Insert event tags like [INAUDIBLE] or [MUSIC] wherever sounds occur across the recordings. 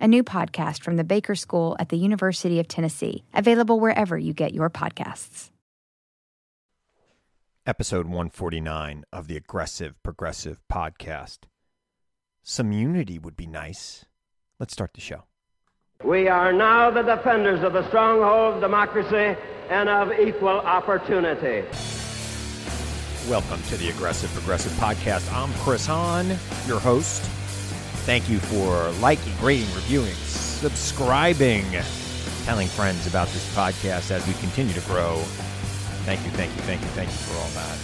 a new podcast from the Baker School at the University of Tennessee, available wherever you get your podcasts. Episode 149 of the Aggressive Progressive Podcast. Some unity would be nice. Let's start the show. We are now the defenders of the stronghold of democracy and of equal opportunity. Welcome to the Aggressive Progressive Podcast. I'm Chris Hahn, your host. Thank you for liking, rating, reviewing, subscribing, telling friends about this podcast as we continue to grow. Thank you, thank you, thank you, thank you for all that.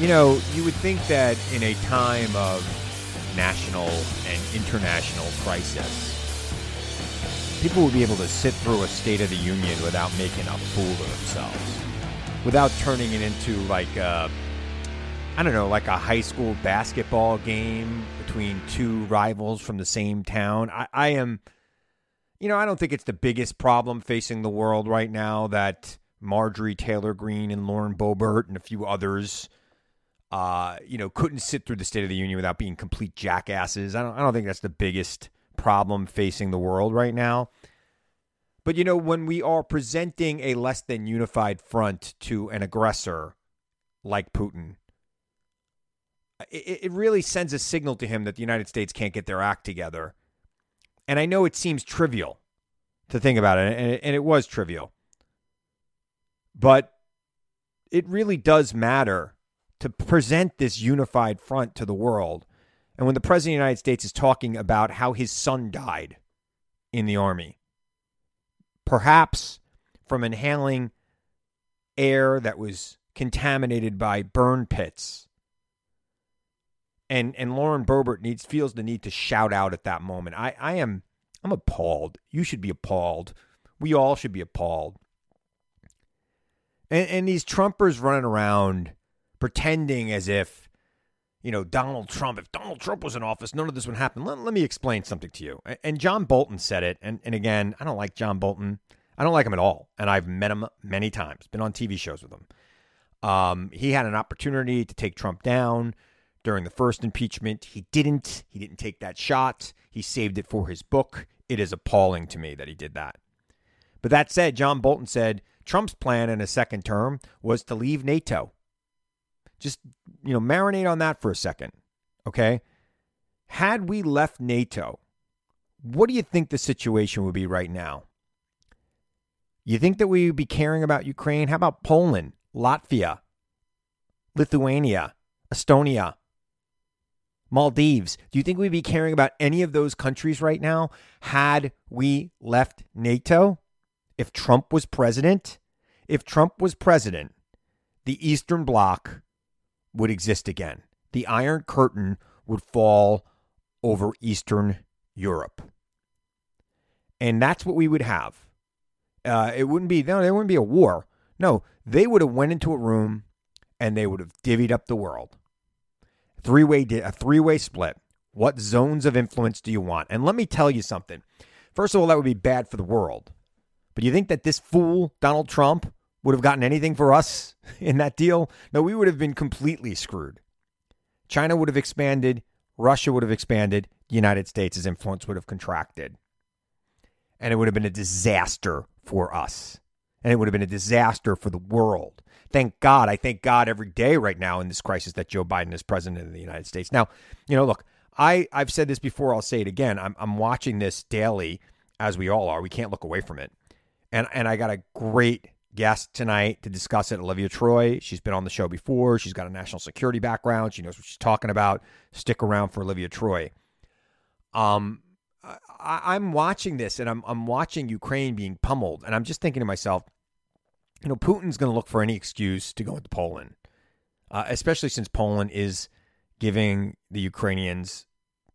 You know, you would think that in a time of national and international crisis, people would be able to sit through a State of the Union without making a fool of themselves, without turning it into like a I don't know, like a high school basketball game between two rivals from the same town. I, I am, you know, I don't think it's the biggest problem facing the world right now that Marjorie Taylor Greene and Lauren Boebert and a few others, uh, you know, couldn't sit through the State of the Union without being complete jackasses. I don't, I don't think that's the biggest problem facing the world right now. But, you know, when we are presenting a less than unified front to an aggressor like Putin, it, it really sends a signal to him that the United States can't get their act together. And I know it seems trivial to think about it, and it, and it was trivial. But it really does matter to present this unified front to the world. And when the President of the United States is talking about how his son died in the Army, perhaps from inhaling air that was contaminated by burn pits and and Lauren Boebert needs feels the need to shout out at that moment. I I am I'm appalled. You should be appalled. We all should be appalled. And and these Trumpers running around pretending as if you know Donald Trump. If Donald Trump was in office, none of this would happen. Let, let me explain something to you. And John Bolton said it. And and again, I don't like John Bolton. I don't like him at all. And I've met him many times. Been on TV shows with him. Um, he had an opportunity to take Trump down during the first impeachment. He didn't. He didn't take that shot. He saved it for his book. It is appalling to me that he did that. But that said, John Bolton said Trump's plan in a second term was to leave NATO. Just, you know, marinate on that for a second. Okay? Had we left NATO, what do you think the situation would be right now? You think that we would be caring about Ukraine? How about Poland, Latvia, Lithuania, Estonia, Maldives. Do you think we'd be caring about any of those countries right now had we left NATO? If Trump was president? If Trump was president, the Eastern Bloc would exist again. The Iron Curtain would fall over Eastern Europe. And that's what we would have. Uh, it wouldn't be no, there wouldn't be a war. No, they would have went into a room and they would have divvied up the world three way a three way split. What zones of influence do you want? And let me tell you something. First of all, that would be bad for the world. But you think that this fool Donald Trump would have gotten anything for us [LAUGHS] in that deal? No, we would have been completely screwed. China would have expanded, Russia would have expanded, the United States' influence would have contracted. And it would have been a disaster for us. And it would have been a disaster for the world thank God, I thank God every day right now in this crisis that Joe Biden is president of the United States. Now, you know, look, I, I've said this before, I'll say it again. I'm, I'm watching this daily, as we all are. We can't look away from it. And, and I got a great guest tonight to discuss it, Olivia Troy. She's been on the show before. She's got a national security background. She knows what she's talking about. Stick around for Olivia Troy. Um, I, am watching this and I'm, I'm watching Ukraine being pummeled. And I'm just thinking to myself, you know, Putin's going to look for any excuse to go into Poland, uh, especially since Poland is giving the Ukrainians,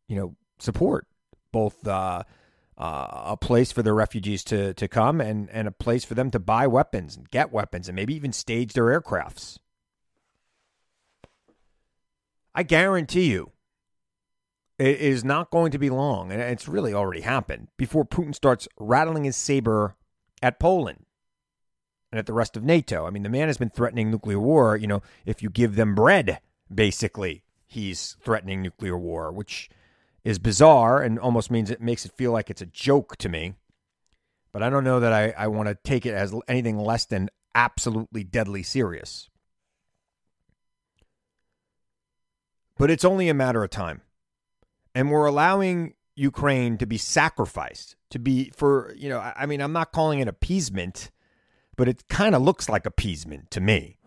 you know, support, both uh, uh, a place for the refugees to to come and and a place for them to buy weapons and get weapons and maybe even stage their aircrafts. I guarantee you, it is not going to be long, and it's really already happened before Putin starts rattling his saber at Poland and at the rest of NATO. I mean, the man has been threatening nuclear war. You know, if you give them bread, basically, he's threatening nuclear war, which is bizarre and almost means it makes it feel like it's a joke to me. But I don't know that I, I want to take it as anything less than absolutely deadly serious. But it's only a matter of time. And we're allowing Ukraine to be sacrificed, to be for, you know, I mean, I'm not calling it appeasement, but it kind of looks like appeasement to me.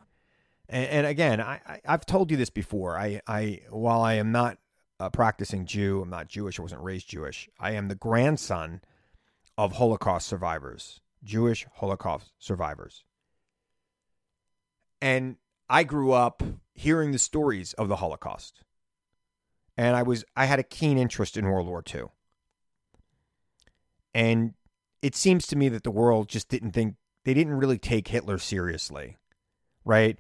And, and again, I, I, have told you this before. I, I, while I am not a practicing Jew. I'm not Jewish. I wasn't raised Jewish. I am the grandson of Holocaust survivors, Jewish Holocaust survivors. And I grew up hearing the stories of the Holocaust. And I was I had a keen interest in World War II. And it seems to me that the world just didn't think they didn't really take Hitler seriously. Right?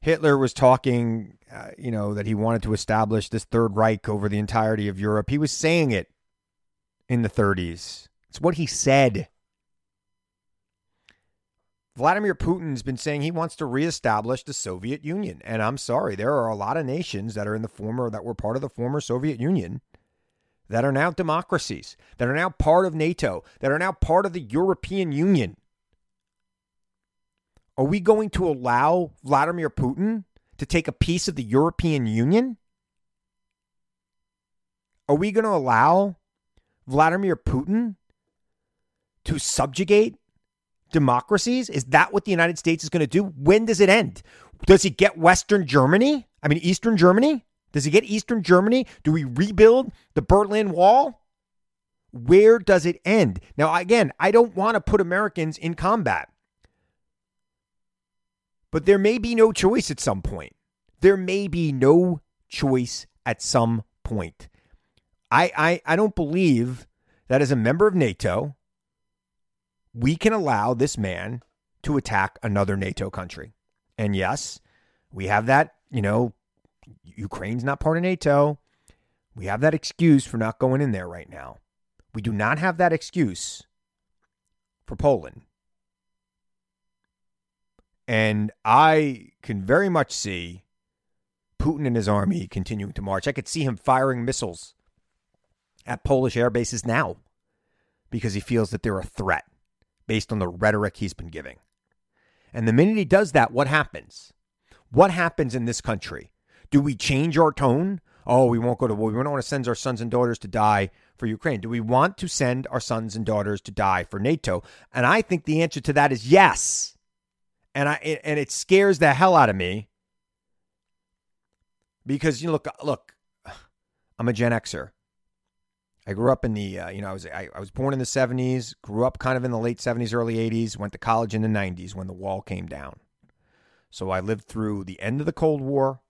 Hitler was talking, uh, you know, that he wanted to establish this Third Reich over the entirety of Europe. He was saying it in the 30s. It's what he said. Vladimir Putin's been saying he wants to reestablish the Soviet Union. And I'm sorry, there are a lot of nations that are in the former, that were part of the former Soviet Union that are now democracies, that are now part of NATO, that are now part of the European Union. Are we going to allow Vladimir Putin to take a piece of the European Union? Are we going to allow Vladimir Putin to subjugate democracies? Is that what the United States is going to do? When does it end? Does he get Western Germany? I mean, Eastern Germany? Does he get Eastern Germany? Do we rebuild the Berlin Wall? Where does it end? Now, again, I don't want to put Americans in combat. But there may be no choice at some point. There may be no choice at some point. I, I, I don't believe that as a member of NATO, we can allow this man to attack another NATO country. And yes, we have that, you know, Ukraine's not part of NATO. We have that excuse for not going in there right now. We do not have that excuse for Poland. And I can very much see Putin and his army continuing to march. I could see him firing missiles at Polish air bases now because he feels that they're a threat based on the rhetoric he's been giving. And the minute he does that, what happens? What happens in this country? Do we change our tone? Oh, we won't go to war. We don't want to send our sons and daughters to die for Ukraine. Do we want to send our sons and daughters to die for NATO? And I think the answer to that is yes and I and it scares the hell out of me because you know, look look I'm a Gen Xer. I grew up in the uh, you know I was I, I was born in the 70s, grew up kind of in the late 70s, early 80s, went to college in the 90s when the wall came down. So I lived through the end of the Cold War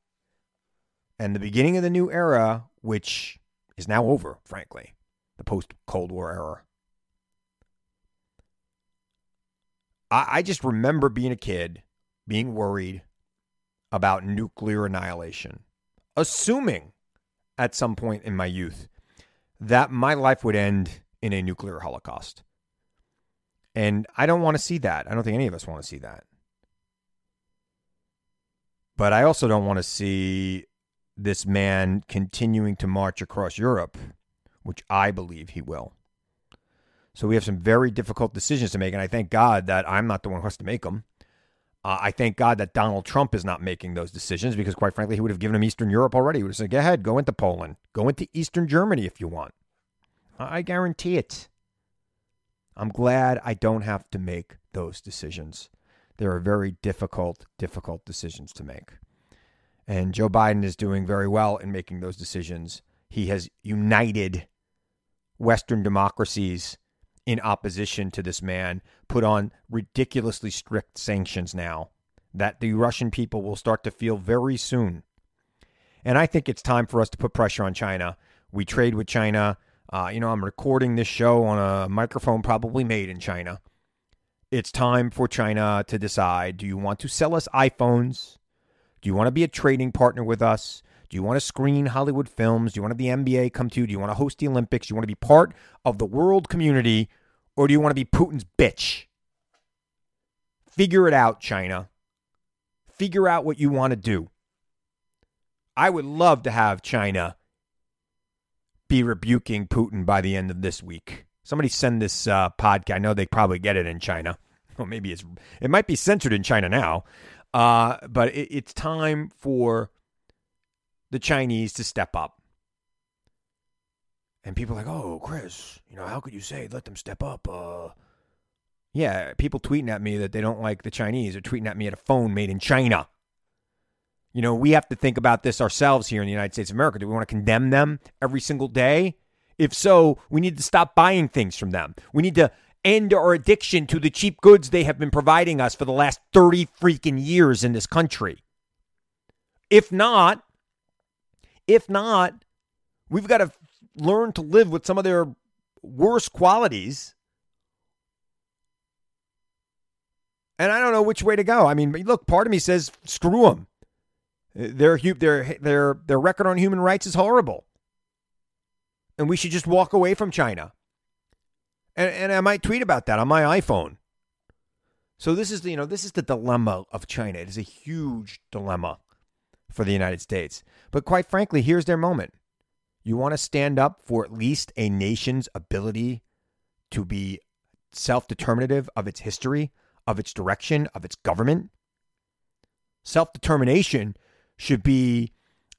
and the beginning of the new era, which is now over, frankly, the post Cold War era. I, I just remember being a kid, being worried about nuclear annihilation, assuming at some point in my youth that my life would end in a nuclear holocaust. And I don't want to see that. I don't think any of us want to see that. But I also don't want to see this man continuing to march across Europe, which I believe he will. So we have some very difficult decisions to make. And I thank God that I'm not the one who has to make them. Uh, I thank God that Donald Trump is not making those decisions because, quite frankly, he would have given him Eastern Europe already. He would have said, go ahead, go into Poland, go into Eastern Germany if you want. I guarantee it. I'm glad I don't have to make those decisions. There are very difficult, difficult decisions to make. And Joe Biden is doing very well in making those decisions. He has united Western democracies in opposition to this man put on ridiculously strict sanctions now that the Russian people will start to feel very soon. And I think it's time for us to put pressure on China. We trade with China. Uh, you know, I'm recording this show on a microphone probably made in China. It's time for China to decide do you want to sell us iPhones? Do you want to be a trading partner with us? Do you want to screen Hollywood films? Do you want to the NBA come to you? Do you want to host the Olympics? Do you want to be part of the world community? Or do you want to be Putin's bitch? Figure it out, China. Figure out what you want to do. I would love to have China be rebuking Putin by the end of this week. Somebody send this uh, podcast. I know they probably get it in China. [LAUGHS] Well, maybe it's it might be censored in China now, uh, but it, it's time for the Chinese to step up. And people like, oh, Chris, you know, how could you say let them step up? Uh, yeah, people tweeting at me that they don't like the Chinese are tweeting at me at a phone made in China. You know, we have to think about this ourselves here in the United States of America. Do we want to condemn them every single day? If so, we need to stop buying things from them. We need to end our addiction to the cheap goods they have been providing us for the last 30 freaking years in this country. If not, if not, we've got to learn to live with some of their worst qualities. And I don't know which way to go. I mean, look, part of me says screw them. Their their their their record on human rights is horrible, and we should just walk away from China. And and I might tweet about that on my iPhone. So this is the you know this is the dilemma of China. It is a huge dilemma for the United States. But quite frankly, here's their moment. You want to stand up for at least a nation's ability to be self-determinative of its history, of its direction, of its government. Self-determination should be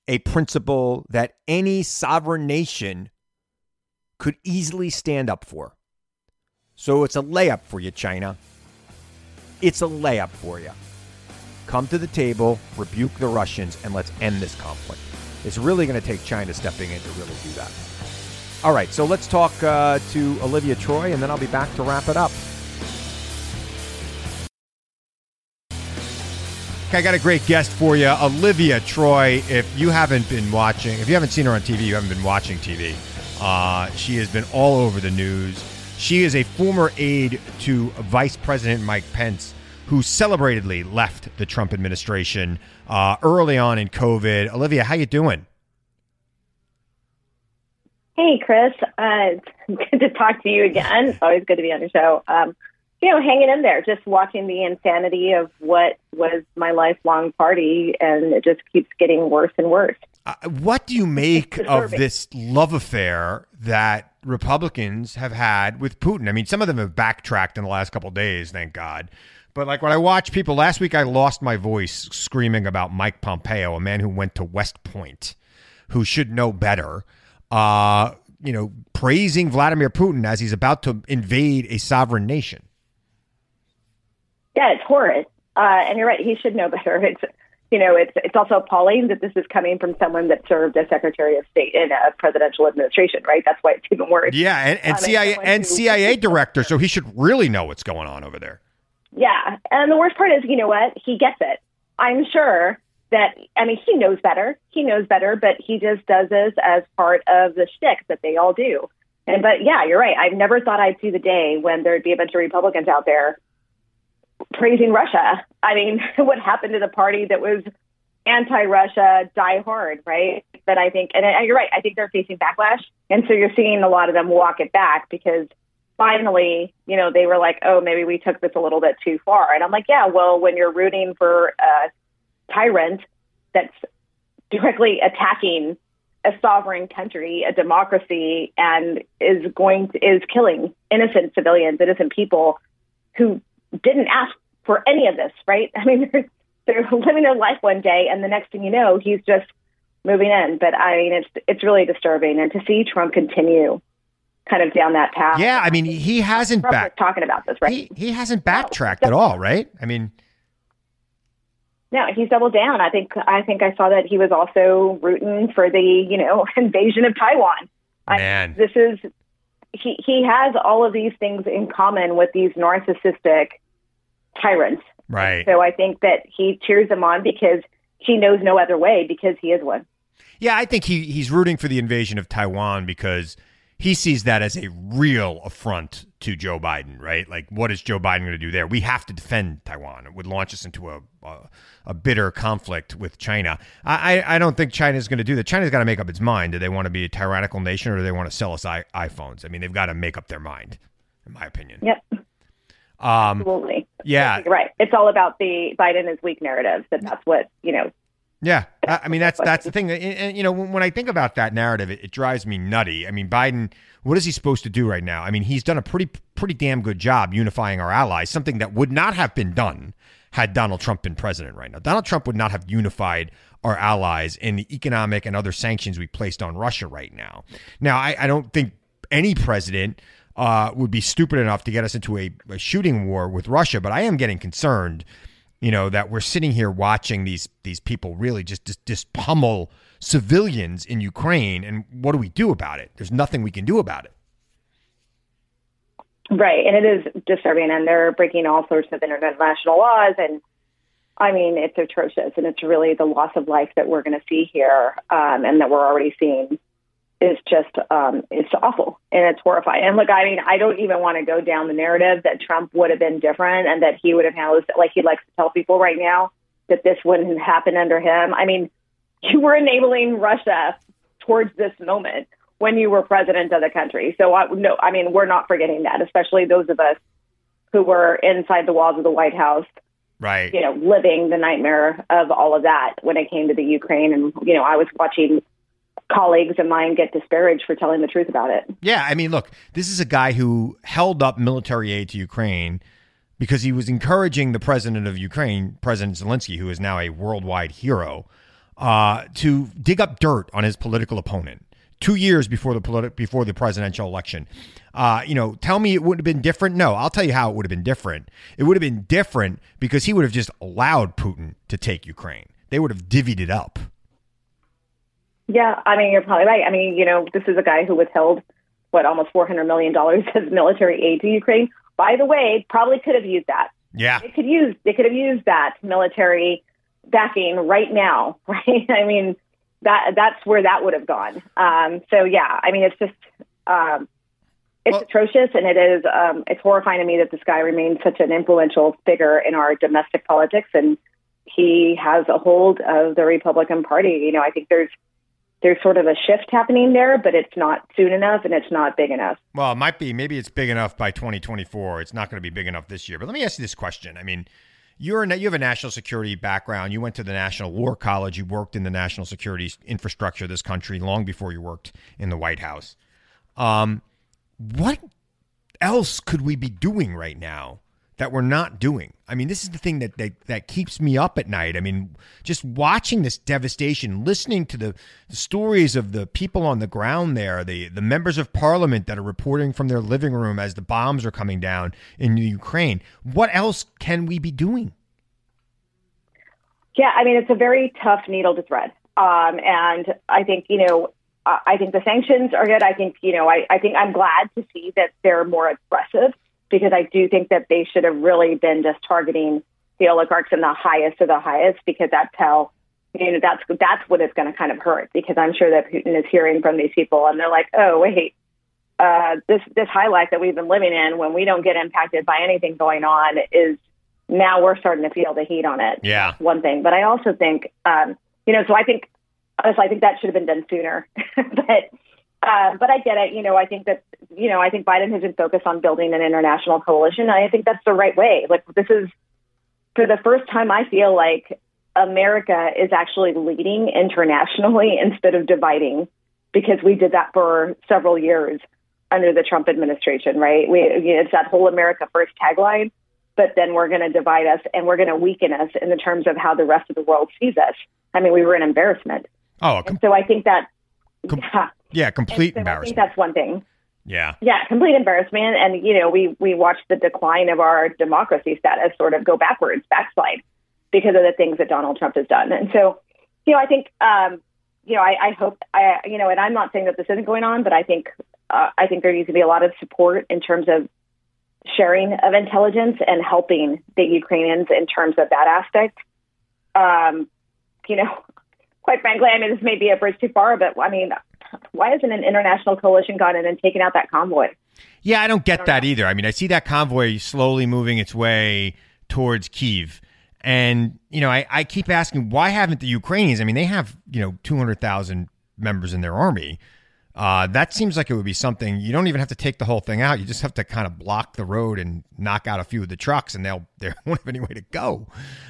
a principle that any sovereign nation could easily stand up for. So it's a layup for you, China. It's a layup for you. Come to the table, rebuke the Russians, and let's end this conflict. It's really going to take China stepping in to really do that. All right, so let's talk uh, to Olivia Troy, and then I'll be back to wrap it up. I got a great guest for you, Olivia Troy. If you haven't been watching, if you haven't seen her on TV, you haven't been watching TV. Uh, she has been all over the news. She is a former aide to Vice President Mike Pence, who celebratedly left the Trump administration uh, early on in COVID. Olivia, how you doing? Hey, Chris. Uh, it's [LAUGHS] good to talk to you again. It's [LAUGHS] always good to be on your show. Um, you know, hanging in there, just watching the insanity of what was my lifelong party, and it just keeps getting worse and worse. Uh, what do you make of this love affair that Republicans have had with Putin? I mean, some of them have backtracked in the last couple days, thank God. But like when I watch people last week, I lost my voice screaming about Mike Pompeo, a man who went to West Point, who should know better. Uh, you know, praising Vladimir Putin as he's about to invade a sovereign nation. Yeah, it's horrid. Uh, and you're right; he should know better. [LAUGHS] It's you know, it's it's also appalling that this is coming from someone that served as Secretary of State in a presidential administration, right? That's why it's even worse. Yeah, and, and um, CIA and CIA director, so he should really know what's going on over there. Yeah, and the worst part is, you know what? He gets it. I'm sure that I mean he knows better. He knows better, but he just does this as part of the shtick that they all do. And but yeah, you're right. I've never thought I'd see the day when there'd be a bunch of Republicans out there praising Russia. I mean, [LAUGHS] what happened to the party that was anti-Russia, die hard, right? But I think, and you're right. I think they're facing backlash, and so you're seeing a lot of them walk it back because finally, you know, they were like, oh, maybe we took this a little bit too far. And I'm like, yeah, well, when you're rooting for a tyrant that's directly attacking a sovereign country, a democracy, and is going to, is killing innocent civilians, innocent people who didn't ask for any of this, right? [LAUGHS] I mean, they're, they're living their life one day, and the next thing you know, he's just moving in. But I mean, it's it's really disturbing, and to see Trump continue kind of down that path. Yeah, I mean, he hasn't back talking about this, right? He, he hasn't backtracked no, at all, right? I mean. No, he's doubled down. I think I think I saw that he was also rooting for the you know [LAUGHS] invasion of Taiwan. Man, I, this is he he has all of these things in common with these narcissistic tyrants. Right. So I think that he cheers them on because he knows no other way because he is one. Yeah, I think he he's rooting for the invasion of Taiwan because he sees that as a real affront to Joe Biden, right? Like, what is Joe Biden going to do there? We have to defend Taiwan. It would launch us into a a, a bitter conflict with China. I, I, I don't think China is going to do that. China's got to make up its mind. Do they want to be a tyrannical nation or do they want to sell us I, iPhones? I mean, they've got to make up their mind, in my opinion. Yep. Um, Absolutely. yeah. Right. It's all about the Biden is weak narrative. That that's what you know. Yeah, I, I mean that's that's the thing. And, you know, when, when I think about that narrative, it, it drives me nutty. I mean, Biden, what is he supposed to do right now? I mean, he's done a pretty pretty damn good job unifying our allies, something that would not have been done had Donald Trump been president right now. Donald Trump would not have unified our allies in the economic and other sanctions we placed on Russia right now. Now, I, I don't think any president uh, would be stupid enough to get us into a, a shooting war with Russia, but I am getting concerned you know that we're sitting here watching these these people really just just, pummel civilians in Ukraine and what do we do about it? There's nothing we can do about it. Right, and it is disturbing, and they're breaking all sorts of international laws, and I mean it's atrocious, and it's really the loss of life that we're going to see here, um, and that we're already seeing is just um, it's awful and it's horrifying. And look, I mean, I don't even want to go down the narrative that Trump would have been different and that he would have handled it like he likes to tell people right now that this wouldn't happen under him. I mean, [LAUGHS] you were enabling Russia towards this moment when you were president of the country. So I, no, I mean, we're not forgetting that, especially those of us who were inside the walls of the White House. Right. You know, living the nightmare of all of that when it came to the Ukraine. And, you know, I was watching colleagues of mine get disparaged for telling the truth about it. Yeah, I mean, look, this is a guy who held up military aid to Ukraine because he was encouraging the president of Ukraine, President Zelensky, who is now a worldwide hero, uh, to dig up dirt on his political opponent. Two years before the politi- before the presidential election, uh, you know, tell me it wouldn't have been different. No, I'll tell you how it would have been different. It would have been different because he would have just allowed Putin to take Ukraine. They would have divvied it up. Yeah, I mean, you're probably right. I mean, you know, this is a guy who withheld what almost 400 million dollars [LAUGHS] as military aid to Ukraine. By the way, probably could have used that. Yeah, they could use they could have used that military backing right now, [LAUGHS] right? I mean, that that's where that would have gone. Um, so yeah, I mean, it's just um, it's well, atrocious, and it is um, it's horrifying to me that this guy remains such an influential figure in our domestic politics, and he has a hold of the Republican Party. You know, I think there's there's sort of a shift happening there, but it's not soon enough and it's not big enough. Well, it might be. Maybe it's big enough by 2024. It's not going to be big enough this year. But let me ask you this question. I mean, you're you have a national security background. You went to the National War College. You worked in the national security infrastructure of this country long before you worked in the White House. Um, what else could we be doing right now that we're not doing. I mean, this is the thing that, that that keeps me up at night. I mean, just watching this devastation, listening to the, stories of the people on the ground there, the the members of parliament that are reporting from their living room as the bombs are coming down in Ukraine. What else can we be doing? Yeah, I mean, it's a very tough needle to thread. Um, and I think, you know, I think the sanctions are good. I think, you know, I, I think I'm glad to see that they're more aggressive because I do think that they should have really been just targeting the oligarchs and the highest of the highest because that's how you know that's that's what it's going to kind of hurt because I'm sure that Putin is hearing from these people and they're like, oh wait, uh, this this high life that we've been living in when we don't get impacted by anything going on is now we're starting to feel the heat on it. Yeah, one thing, but I also think um, you know, so I think honestly, I think that should have been done sooner, [LAUGHS] but uh, but I get it. You know, I think that you know, I think Biden has been focused on building an international coalition. And I think that's the right way. Like this is for the first time, I feel like America is actually leading internationally [LAUGHS] instead of dividing, because we did that for several years under the Trump administration. Right? We it's that whole America First tagline. But then we're going to divide us and we're going to weaken us in the terms of how the rest of the world sees us. I mean, we were an embarrassment. Oh, com- so I think that Com- yeah. Yeah, complete so embarrassment. I think that's one thing. Yeah. Yeah, complete embarrassment. And, you know, we, we watched the decline of our democracy status sort of go backwards, backslide because of the things that Donald Trump has done. And so, you know, I think, um, you know, I, I hope, I, you know, and I'm not saying that this isn't going on, but I think, uh, I think there needs to be a lot of support in terms of sharing of intelligence and helping the Ukrainians in terms of that aspect. Um, you know, [LAUGHS] quite frankly, I mean, this may be a bridge too far, but I mean, why hasn't an international coalition gone in and taken out that convoy? Yeah, I don't get I don't that know. either. I mean, I see that convoy slowly moving its way towards Kiev. And, you know, I, I keep asking, why haven't the Ukrainians? I mean, they have, you know, 200,000 members in their army. Uh, that seems like it would be something you don't even have to take the whole thing out. You just have to kind of block the road and knock out a few of the trucks, and they'll they [LAUGHS] won't have any way to go.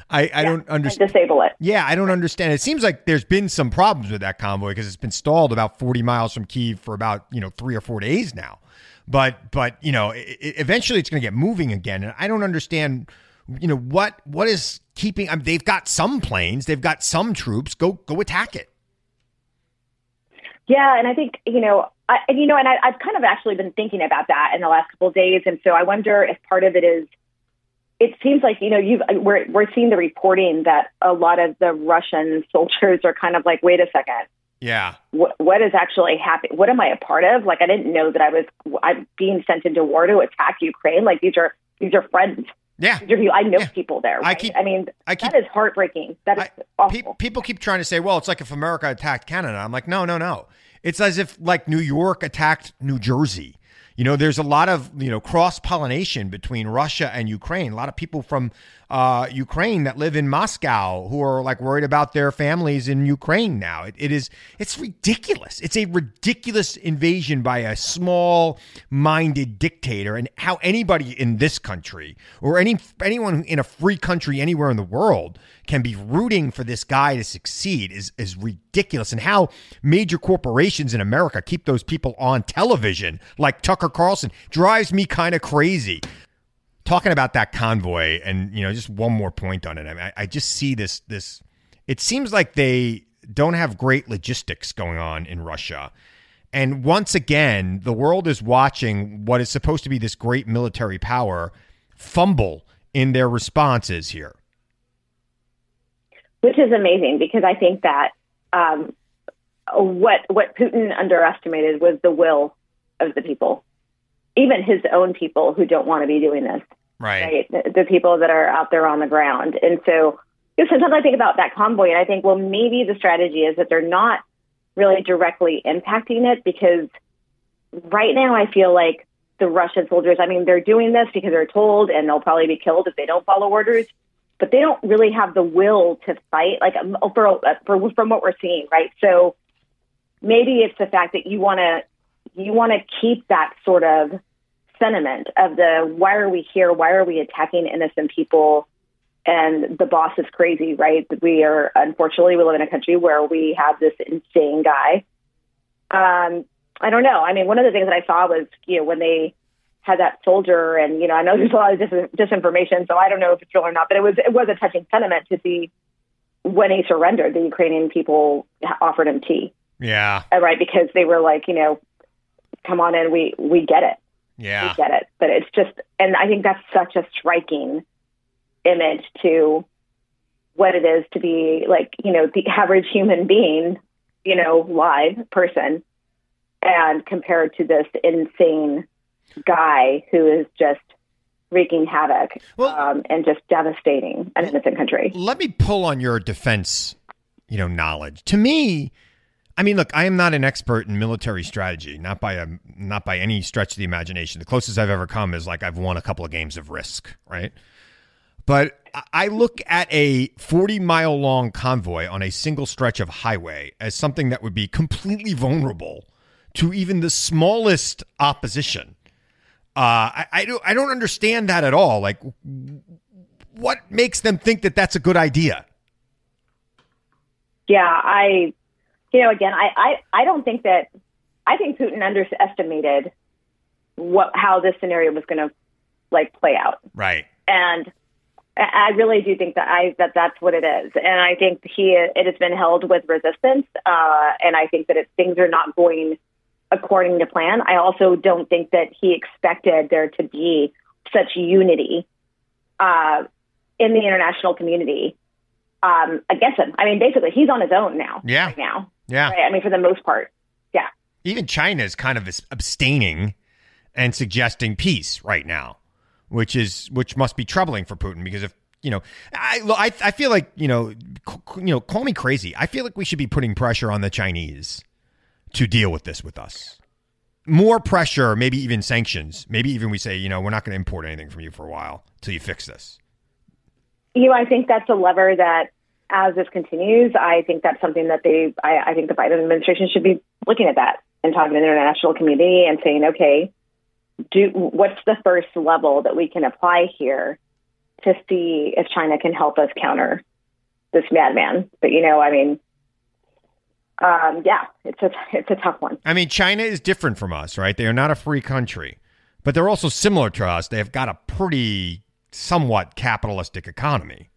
I, I don't understand. Disable it. Yeah, I don't understand. It seems like there's been some problems with that convoy because it's been stalled about 40 miles from Kiev for about you know three or four days now. But but you know, it, eventually it's going to get moving again, and I don't understand. You know what what is keeping? I mean, they've got some planes, they've got some troops. Go go attack it. Yeah, and I think you know, I, and you know, and I, I've kind of actually been thinking about that in the last couple of days, and so I wonder if part of it is. It seems like you know you've uh, we're we're seeing the reporting that a lot of the Russian [LAUGHS] soldiers are kind of like, wait a second, yeah, what what is actually happening? What am I a part of? Like I didn't know that I was I'm being sent into war to attack Ukraine. Like these are these are friends yeah, I know yeah. people there. Right? I keep. I mean, I keep, that is heartbreaking. That is I, awful. Pe- people keep trying to say, "Well, it's like if America attacked Canada." I'm like, no, no, no. It's as if like New York attacked New Jersey. You know, there's a lot of you know cross pollination between Russia and Ukraine. A lot of people from uh, Ukraine that live in Moscow who are like worried about their families in Ukraine now. It, it is it's ridiculous. It's a ridiculous invasion by a small-minded dictator, and how anybody in this country or any anyone in a free country anywhere in the world can be rooting for this guy to succeed is is ridiculous. And how major corporations in America keep those people on television, like Tucker Carlson, drives me kind of crazy talking about that convoy, and you know, just one more point on it. I, mean, I, I just see this this. It seems like they don't have great logistics going on in Russia. And once again, the world is watching what is supposed to be this great military power fumble in their responses here. Which is amazing because I think that um, what what Putin underestimated was the will of the people, even his own people who don't want to be doing this. Right. right? The, the, people that are out there on the ground. And so you know, sometimes I think about that convoy and I think, well, maybe the strategy is that they're not really directly impacting it because right now I feel like the Russian soldiers, I mean, they're doing this because they're told and they'll probably be killed if they don't follow orders, but they don't really have the will to fight, like um, for, for from what we're seeing, right? So maybe it's the fact that you want to you want to keep that sort of sentiment of the why are we here? Why are we attacking innocent people? And the boss is crazy, right? We are unfortunately we live in a country where we have this insane guy. Um, I don't know. I mean, one of the things that I saw was you know when they had that soldier, and you know I know there's a lot of dis- disinformation, so I don't know if it's real or not, but it was it was a touching sentiment to see when he surrendered, the Ukrainian people offered him tea. Yeah. Uh, right, because they were like, you know, come on in, we we get it. Yeah. We get it. But it's just, and I think that's such a striking image to what it is to be like, you know, the average human being, you know, live person, and compared to this insane guy who is just wreaking havoc well, um, and just devastating an innocent country. Let me pull on your defense, you know, knowledge. To me, I mean, look, I am not an expert in military strategy, not by a not by any stretch of the imagination. The closest I've ever come is like I've won a couple of games of Risk, right? But I look at a 40 mile long convoy on a single stretch of highway as something that would be completely vulnerable to even the smallest opposition. Uh, I, I don't I don't understand that at all. Like, what makes them think that that's a good idea? Yeah, I you know, again, I, I, I don't think that, I think Putin underestimated what, how this scenario was going to like play out. Right. And I really do think that I, that that's what it is. And I think he, it has been held with resistance. Uh, and I think that if things are not going according to plan, I also don't think that he expected there to be such unity, uh, in the international community um, against him. I mean, basically, he's on his own now. Yeah. Right now. Yeah. Right? I mean, for the most part. Yeah. Even China is kind of abstaining and suggesting peace right now, which is which must be troubling for Putin because if you know, I, I, I feel like you know, c- you know, call me crazy. I feel like we should be putting pressure on the Chinese to deal with this with us. More pressure, maybe even sanctions. Maybe even we say, you know, we're not going to import anything from you for a while till you fix this. You know, I think that's a lever that, as this continues, I think that's something that they, I, I think the Biden administration should be looking at that and talking to the international community and saying, okay, do what's the first level that we can apply here to see if China can help us counter this madman. But you know, I mean, um, yeah, it's a it's a tough one. I mean, China is different from us, right? They are not a free country, but they're also similar to us. They've got a pretty somewhat capitalistic economy.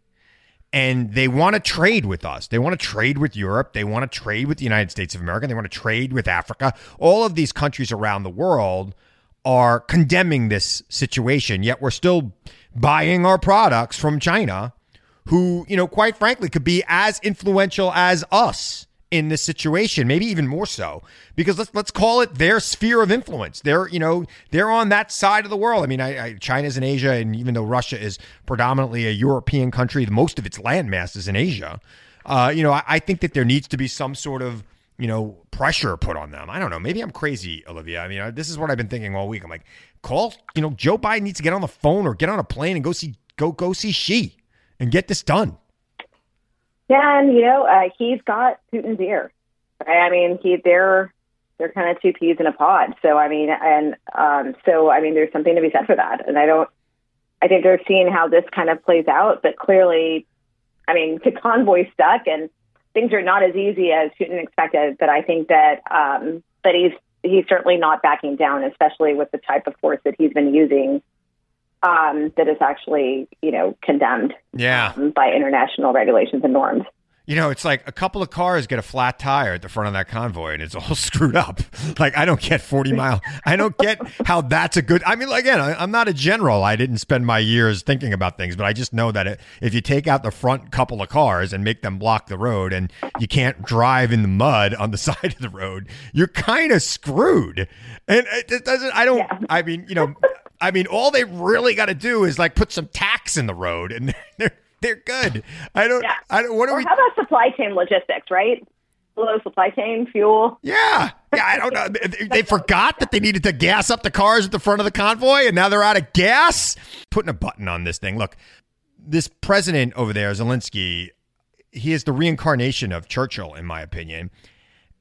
And they want to trade with us. They want to trade with Europe. They want to trade with the United States of America. They want to trade with Africa. All of these countries around the world are condemning this situation, yet we're still buying our products from China, who, you know, quite frankly, could be as influential as us in this situation, maybe even more so, because let's let's call it their sphere of influence. They're you know they're on that side of the world. I mean, I, I, China's in Asia, and even though Russia is predominantly a European country, most of its landmass is in Asia. Uh, you know, I, I think that there needs to be some sort of you know pressure put on them. I don't know. Maybe I'm crazy, Olivia. I mean, this is what I've been thinking all week. I'm like, call. You know, Joe Biden needs to get on the phone or get on a plane and go see go go see Xi and get this done. Yeah, and you know, uh, he's got Putin's ear. I mean, he they're they're kind of two peas in a pod. So I mean, and um, so I mean, there's something to be said for that. And I don't. I think they're seeing how this kind of plays out, but clearly, I mean, the convoy stuck, and things are not as easy as Putin expected. But I think that um, that he's he's certainly not backing down, especially with the type of force that he's been using um, that is actually, you know, condemned yeah. Um, by international regulations and norms. You know, it's like a couple of cars get a flat tire at the front of that convoy and it's all [LAUGHS] screwed up. Like, I don't get 40 [LAUGHS] mile. I don't get how that's a good. I mean, again, I, am not a general. I didn't spend my years thinking about things, but I just know that it, if you take out the front couple of cars and make them block the road and you can't drive in the mud on the [LAUGHS] side of the road, you're kind of screwed. And it doesn't, I don't, yeah. I mean, you know, I mean, all they really got to do is like put some tacks in the road, and [LAUGHS] they're they're good. I don't. Yeah. I don't. What are or we? How about supply chain logistics? Right. Supply chain fuel. Yeah, yeah. I don't know. they forgot that they needed to gas up the cars at the front of the convoy, and now they're out of gas. Putting a button on this thing. Look, this president over there, Zelensky, he is the reincarnation of Churchill, in my opinion.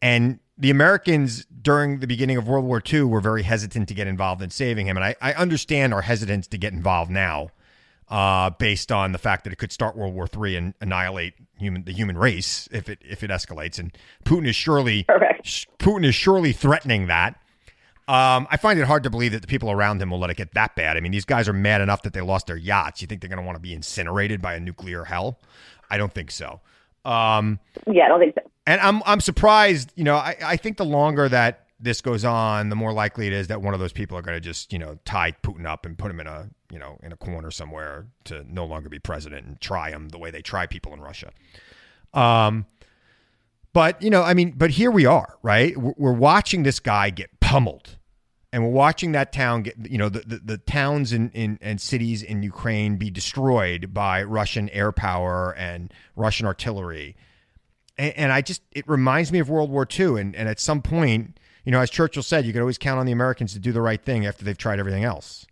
And the Americans during the beginning of World War II were very hesitant to get involved in saving him. And I, I understand our hesitance to get involved now uh, based on the fact that it could start World War III and annihilate human the human race if it if it escalates. And Putin is surely Putin is surely threatening that. Um, I find it hard to believe that the people around him will let it get that bad. I mean, these guys are mad enough that they lost their yachts. You think they're going to want to be incinerated by a nuclear hell? I don't think so. Um, yeah, I don't think so. And I'm I'm surprised. You know, I, I think the longer that this goes on, the more likely it is that one of those people are going to just you know tie Putin up and put him in a you know in a corner somewhere to no longer be president and try him the way they try people in Russia. Um, but you know, I mean, but here we are, right? We're watching this guy get pummeled and we're watching that town get you know the, the, the, towns in, in and cities in ukraine be destroyed by russian air power and russian artillery and, and, i just it reminds me of world war ii and, and at some point you know as churchill said you could always count on the americans to do the right thing after they've tried everything else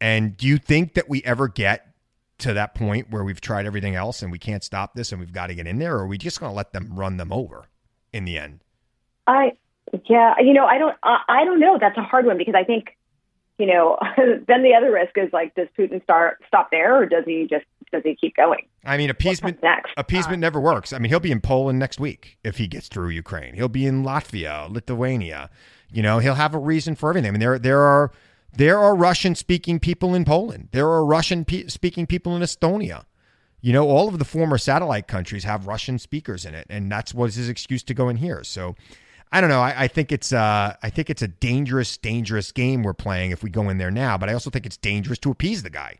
and do you think that we ever get to that point where we've tried everything else and we can't stop this and we've got to get in there or are we just going to let them run them over in the end i yeah, you know, I don't, I, I don't know. That's a hard one because I think, you know, [LAUGHS] then the other risk is like, does Putin start stop there, or does he just does he keep going? I mean, appeasement next? appeasement uh, never works. I mean, he'll be in Poland next week if he gets through Ukraine. He'll be in Latvia, Lithuania. You know, he'll have a reason for everything. I mean, there there are there are Russian speaking people in Poland. There are Russian pe- speaking people in Estonia. You know, all of the former satellite countries have Russian speakers in it, and that's was his excuse to go in here. So I don't know. I, I, think it's uh, I think it's a dangerous, dangerous game we're playing if we go in there now. But I also think it's dangerous to appease the guy.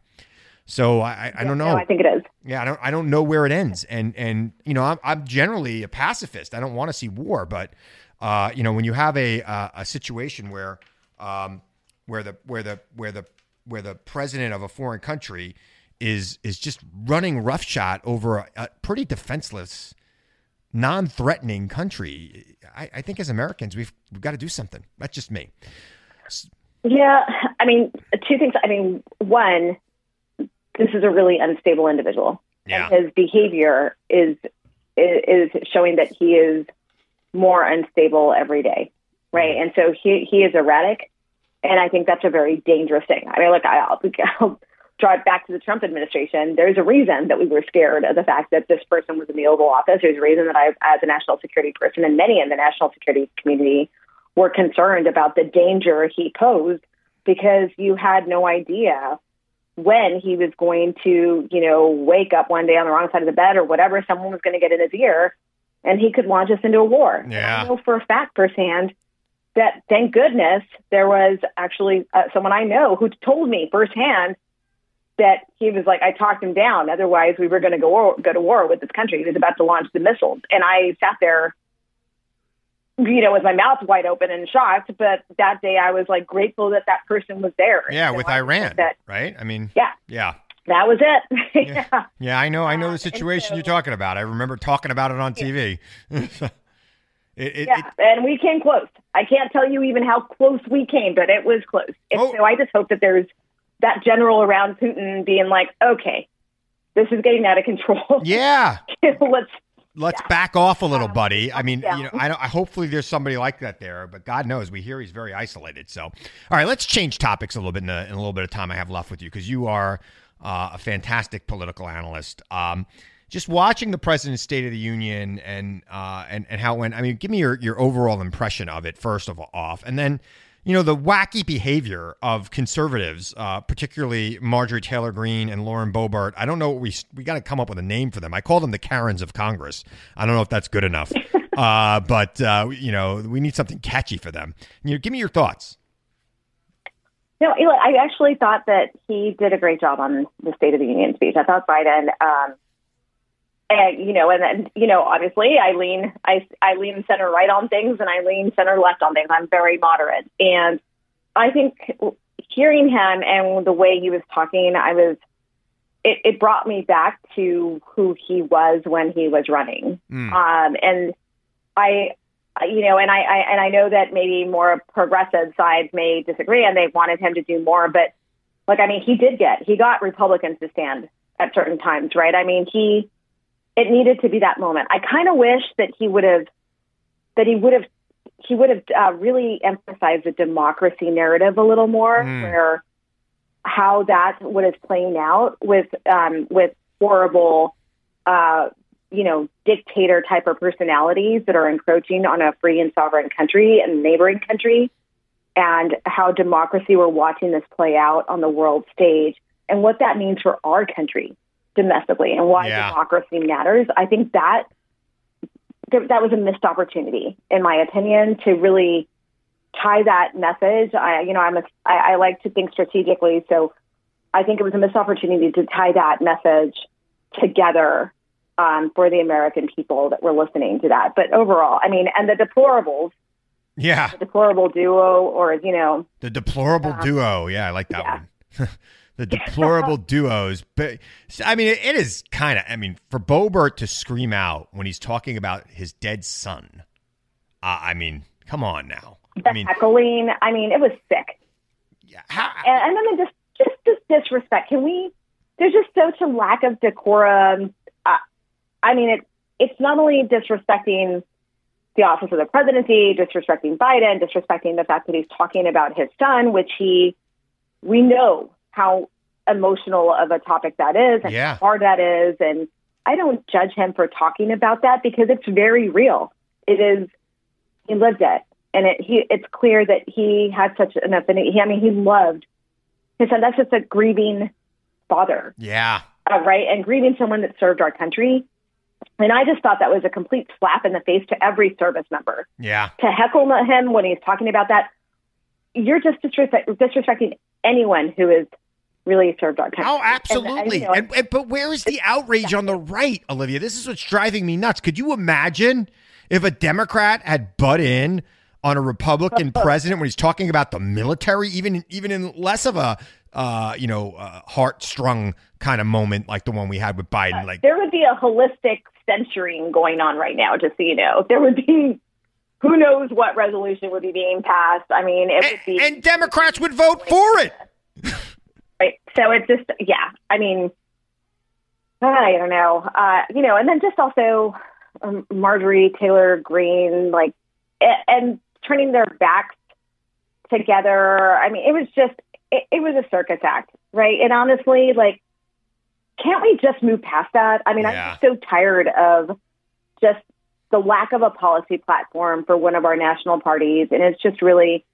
So I, I, don't know. No, I think it is. Yeah, I don't I don't know where it ends. And and you know, I'm, I'm generally a pacifist. I don't want to see war, but uh, you know, when you have a uh, a situation where um, where the where the where the where the president of a foreign country is is just running roughshod over a, a pretty defenseless non-threatening country. I, I think as Americans, we've we've got to do something. That's just me. Yeah, I mean, two things. I mean, one, this is a really unstable individual, Yeah. and his behavior is is showing that he is more unstable every day, right? Mm-hmm. And so he he is erratic, and I think that's a very dangerous thing. I mean, look, I'll, I'll drive back to the Trump administration. There's a reason that we were scared of the fact that this person was in the Oval Office. There's a reason that I, as a national security person, and many in the national security community were concerned about the danger he posed because you had no idea when he was going to, you know, wake up one day on the wrong side of the bed or whatever, someone was going to get in his ear and he could launch us into a war. Yeah. I know for a fact firsthand that thank goodness there was actually uh, someone I know who told me firsthand that he was like, I talked him down. Otherwise, we were going to go war, go to war with this country. He was about to launch the missiles, and I sat there, you know, with my mouth wide open and shocked. But that day, I was like grateful that that person was there. Yeah, So with I Iran, That right? I mean, Yeah. yeah, that was it. [LAUGHS] Yeah. yeah. yeah. I know, I know the situation so- you're talking about. I remember talking about it on TV. [LAUGHS] it, it, Yeah, and we came close. I can't tell you even how close we came, but it was close. And Oh. so I just hope that there's that general around Putin being like, okay, this is getting out of control. [LAUGHS] yeah. [LAUGHS] Let's Let's back off a little, buddy. I mean, yeah. you know, I, I hopefully there's somebody like that there, but God knows we hear he's very isolated. So, all right, let's change topics a little bit in, the, in a little bit of time I have left with you because you are uh, a fantastic political analyst. Um, just watching the president's State of the Union and uh, and and how it went. I mean, give me your your overall impression of it first of all, off, and then you know the wacky behavior of conservatives, uh, particularly Marjorie Taylor Greene and Lauren Boebert. I don't know what we we got to come up with a name for them. I call them the Karens of Congress. I don't know if that's good enough, [LAUGHS] uh, but uh, you know we need something catchy for them. You know, give me your thoughts. No, I actually thought that he did a great job on the State of the Union speech. I thought Biden, um, and you know, and then you know, obviously, I lean, I, I lean center right on things, and I lean center left on things. I'm very moderate, and I think hearing him and the way he was talking, I was, it, it brought me back to who he was when he was running, Mm. um, and I, I- you know, and I, I and I know that maybe more progressive sides may disagree, and they wanted him to do more. But like, I mean, he did get he got Republicans to stand at certain times, right? I mean, he it needed to be that moment. I kind of wish that he would have that he would have he would have uh, really emphasized the democracy narrative a little more, Mm. where how that what is playing out with um, with horrible. Uh, you know, dictator type of personalities that are encroaching on a free and sovereign country and neighboring country, and how democracy, we're watching this play out on the world stage, and what that means for our country domestically and why Yeah. democracy matters. I think that th- that was a missed opportunity, in my opinion, to really tie that message. I, you know, I'm a, I, I like to think strategically, so I think it was a missed opportunity to tie that message together um, for the American people that were listening to that. But overall, I mean, and the deplorables, Yeah, the deplorable duo, or you know, the deplorable duo. Yeah, I like that Yeah. one. [LAUGHS] the [LAUGHS] deplorable duos. But I mean, it, is kind of. I mean, for Boebert to scream out when he's talking about his dead son. Uh, I mean, come on now. the I mean, heckling. I mean, it was sick. yeah, how, and, and then just just this disrespect. Can we? There's just such a lack of decorum. Uh, I mean, it it's not only disrespecting the office of the presidency, disrespecting Biden, disrespecting the fact that he's talking about his son, which he we know how emotional of a topic that is and Yeah. how hard that is, and I don't judge him for talking about that because it's very real. It is he lived it, and it, he it's clear that he had such an affinity. He, I mean, he loved his son. That's just a grieving father, yeah, uh, right? And grieving someone that served our country. And I just thought that was a complete slap in the face to every service member yeah, to heckle him when he's talking about that. You're just disrespect, disrespecting anyone who has really served our country. Oh, And- and, absolutely. you know, And, and- but where is the outrage on the right, Olivia? This is what's driving me nuts. Could you imagine if a Democrat had butt in on a Republican president when he's talking about the military, even even in less of a uh, you know, uh, heart strung kind of moment like the one we had with Biden. Like there would be a holistic censuring going on right now, just so you know. There would be who knows what resolution would be being passed. I mean, it would be and Democrats would vote for it. [LAUGHS] [LAUGHS] right. So it's just yeah. I mean, I don't know. Uh, you know, and then just also um, Marjorie Taylor Greene, like, and turning their backs together. I mean, it was just it, it was a circus act, right? And honestly, like, can't we just move past that? I mean, yeah. I'm so tired of just the lack of a policy platform for one of our national parties, and it's just really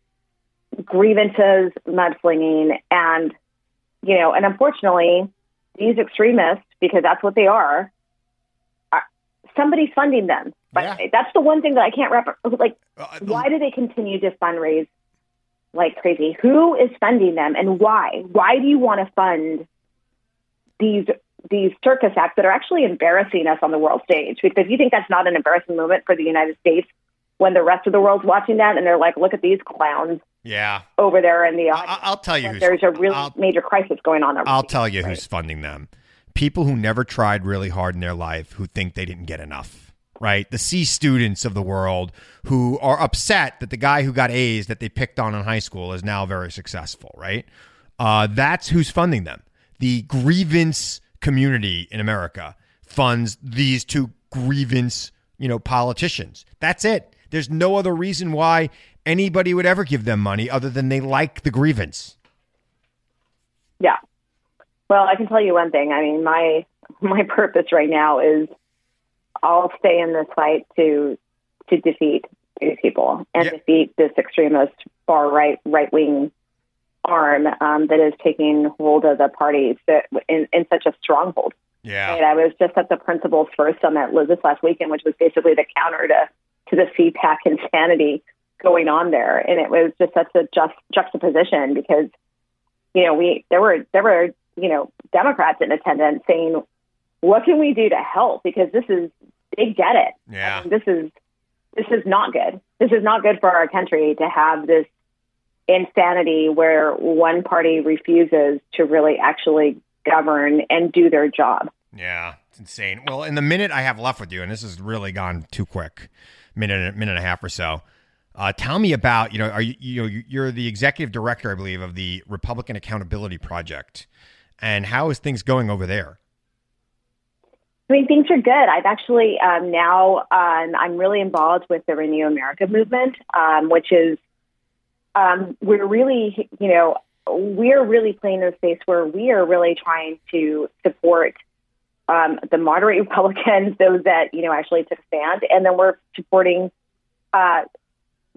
grievances, mudslinging, and you know, and unfortunately, these extremists, because that's what they are, are somebody's funding them. But yeah. that's the one thing that I can't wrap. Like, uh, why do they continue to fundraise like crazy? Who is funding them, and why? Why do you want to fund these these circus acts that are actually embarrassing us on the world stage. Because you think that's not an embarrassing moment for the United States when the rest of the world's watching that and they're like, look at these clowns. Yeah. Over there in the audience. I'll tell you. There's a really I'll, major crisis going on. I'll tell you right? who's funding them. People who never tried really hard in their life who think they didn't get enough. Right? The C students of the world who are upset that the guy who got A's that they picked on in high school is now very successful. Right? Uh, that's who's funding them. The grievance community in America funds these two grievance, you know, politicians. That's it. There's no other reason why anybody would ever give them money other than they like the grievance. Yeah. Well, I can tell you one thing. I mean, my [LAUGHS] my purpose right now is I'll stay in this fight to to defeat these people and yep. defeat this extremist far right right wing arm um, that is taking hold of the parties that in, in such a stronghold. Yeah. And I was just at the Principles First summit this last weekend, which was basically the counter to, to the CPAC insanity going on there. And it was just such a just juxtaposition because, you know, we, there were, there were, you know, Democrats in attendance saying, what can we do to help? Because this is, they get it. Yeah. I mean, this is, this is not good. This is not good for our country to have this insanity where one party refuses to really actually govern and do their job. Yeah, it's insane. Well, in the minute I have left with you, and this has really gone too quick, minute minute and a half or so. Uh, tell me about you know are you you know you're the executive director I believe of the Republican Accountability Project, and how is things going over there? I mean, things are good. I've actually um, now um, I'm really involved with the Renew America movement, um, which is um, we're really, you know, we're really playing in a space where we are really trying to support um, the moderate [LAUGHS] Republicans, those that you know actually took a stand, and then we're supporting uh,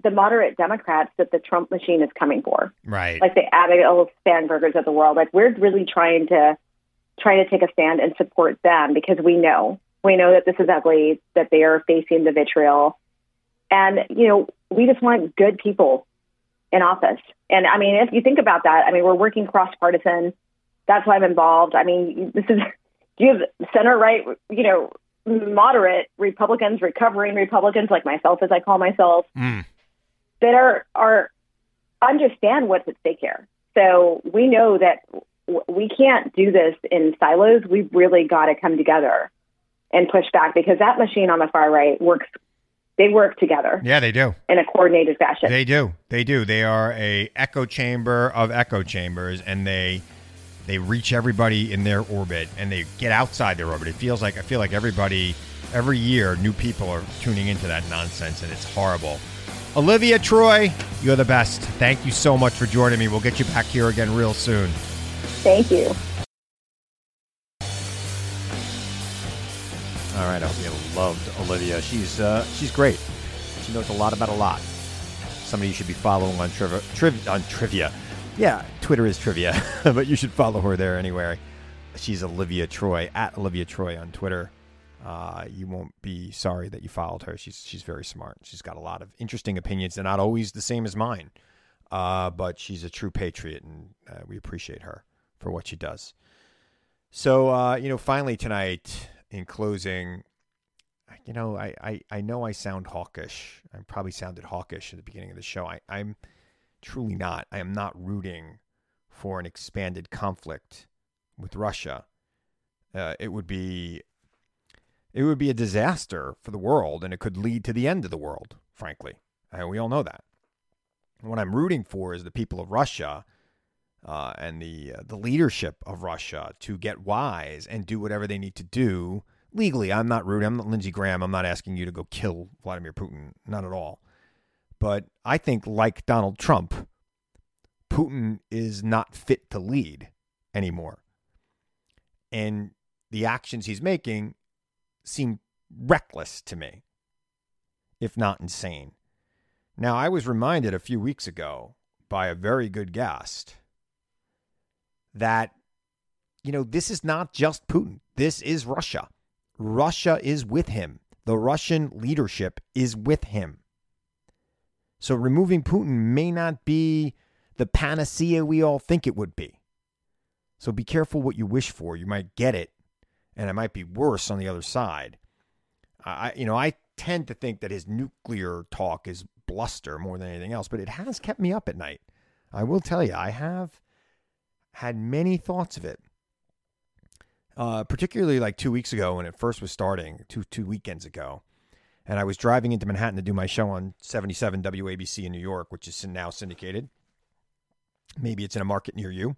the moderate Democrats that the Trump machine is coming for, right? Like the Abigail Spanbergers of the world. Like we're really trying to trying to take a stand and support them because we know we know that this is ugly, that they are facing the vitriol, and you know we just want good people in office. And I mean, if you think about that, I mean, we're working cross partisan. That's why I'm involved. I mean, this is you have center right, you know, moderate Republicans, recovering Republicans like myself, as I call myself, mm. That are are understand what's at stake here. So we know that we can't do this in silos. We've really got to come together and push back because that machine on the far right works they work together. Yeah, they do in a coordinated fashion. They do. They do. They are a echo chamber of echo chambers, and they they reach everybody in their orbit, and they get outside their orbit. It feels like I feel like everybody every year new people are tuning into that nonsense, and it's horrible. Olivia Troye, you're the best. Thank you so much for joining me. We'll get you back here again real soon. Thank you. All right, I hope you loved Olivia. She's uh, she's great. She knows a lot about a lot. Somebody you should be following on trivia. Triv- on trivia. Yeah, Twitter is trivia, [LAUGHS] but you should follow her there anyway. She's Olivia Troye at Olivia Troye on Twitter. Uh, you won't be sorry that you followed her. She's she's very smart. She's got a lot of interesting opinions. They're not always the same as mine, uh, but she's a true patriot, and uh, we appreciate her for what she does. So uh, you know, finally tonight in closing, you know, I, I, I know I sound hawkish. I probably sounded hawkish at the beginning of the show. I, I'm truly not. I am not rooting for an expanded conflict with Russia, uh, it would be it would be a disaster for the world, and it could lead to the end of the world. Frankly, and we all know that. What I'm rooting for is the people of Russia uh, and the uh, the leadership of Russia to get wise and do whatever they need to do legally. I'm not rooting. I'm not Lindsey Graham. I'm not asking you to go kill Vladimir Putin. Not at all. But I think, like Donald Trump, Putin is not fit to lead anymore. And the actions he's making seem reckless to me, if not insane. Now, I was reminded a few weeks ago by a very good guest that, you know, this is not just Putin, this is Russia. Russia is with him, the Russian leadership is with him. So removing Putin may not be the panacea we all think it would be. So be careful what you wish for. You might get it, and it might be worse on the other side. I, you know, I tend to think that his nuclear talk is bluster more than anything else, but it has kept me up at night. I will tell you, I have had many thoughts of it. Uh, particularly like two weeks ago when it first was starting, two two weekends ago, and I was driving into Manhattan to do my show on 77 WABC in New York, which is now syndicated. Maybe it's in a market near you.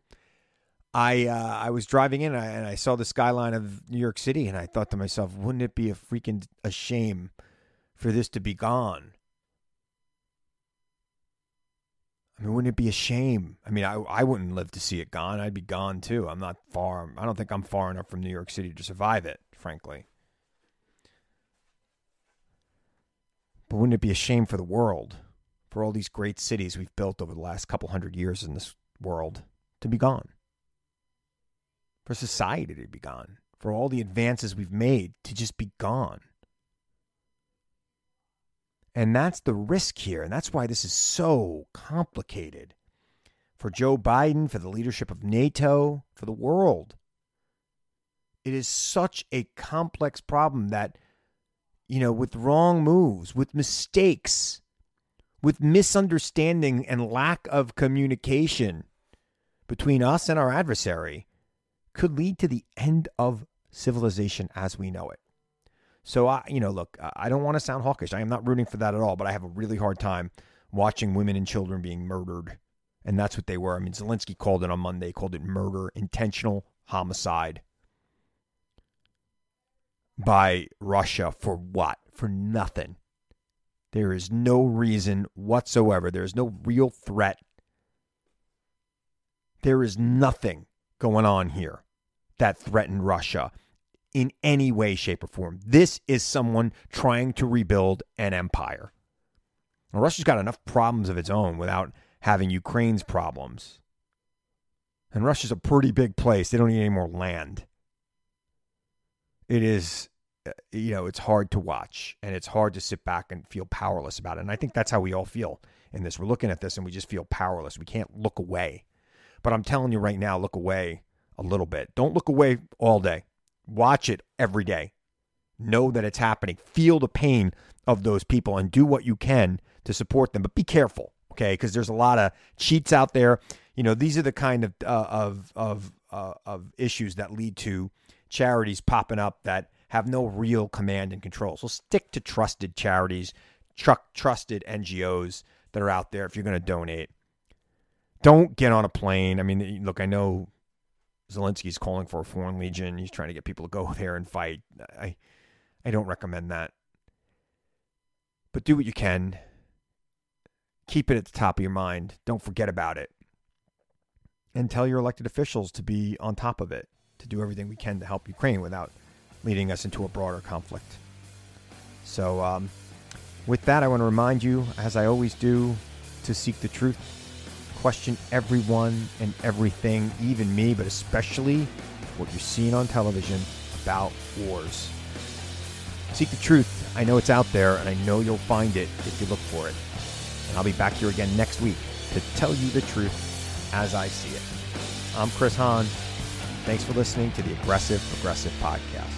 I uh, I was driving in and I, and I, saw the skyline of New York City, and I thought to myself, wouldn't it be a freaking a shame for this to be gone? I mean, wouldn't it be a shame? I mean, I I wouldn't live to see it gone. I'd be gone too. I'm not far. I don't think I'm far enough from New York City to survive it, frankly. But wouldn't it be a shame for the world, for all these great cities we've built over the last couple hundred years in this world to be gone? For society to be gone, for all the advances we've made to just be gone. And that's the risk here. And that's why this is so complicated for Joe Biden, for the leadership of NATO, for the world. It is such a complex problem that you know, with wrong moves, with mistakes, with misunderstanding and lack of communication between us and our adversary could lead to the end of civilization as we know it. So I, you know, look, I don't want to sound hawkish. I am not rooting for that at all, but I have a really hard time watching women and children being murdered. And that's what they were. I mean, Zelensky called it on Monday, called it murder, intentional homicide by Russia for what? For nothing. There is no reason whatsoever. There is no real threat. There is nothing going on here that threatened Russia in any way, shape, or form. This is someone trying to rebuild an empire. Now, Russia's got enough problems of its own without having Ukraine's problems. And Russia's a pretty big place. They don't need any more land it is uh, you know it's hard to watch and it's hard to sit back and feel powerless about it and i think that's how we all feel in this we're looking at this and we just feel powerless we can't look away but i'm telling you right now look away a little bit don't look away all day watch it every day know that it's happening feel the pain of those people and do what you can to support them but be careful okay because there's a lot of cheats out there you know these are the kind of uh, of of uh, of issues that lead to charities popping up that have no real command and control. So stick to trusted charities, tr- trusted NGOs that are out there if you're going to donate. Don't get on a plane. I mean, look, I know Zelensky's calling for a foreign legion. He's trying to get people to go [LAUGHS] there and fight. I I don't recommend that. But do what you can. Keep it at the top of your mind. Don't forget about it. And tell your elected officials to be on top of it to do everything we can to help Ukraine without leading us into a broader conflict. So, um, with that, I want to remind you, as I always do, to seek the truth, question everyone and everything, even me, but especially what you're seeing on television about wars. Seek the truth. I know it's out there, and I know you'll find it if you look for it. And I'll be back here again next week to tell you the truth as I see it. I'm Chris Hahn. Thanks for listening to the Aggressive Progressive Podcast.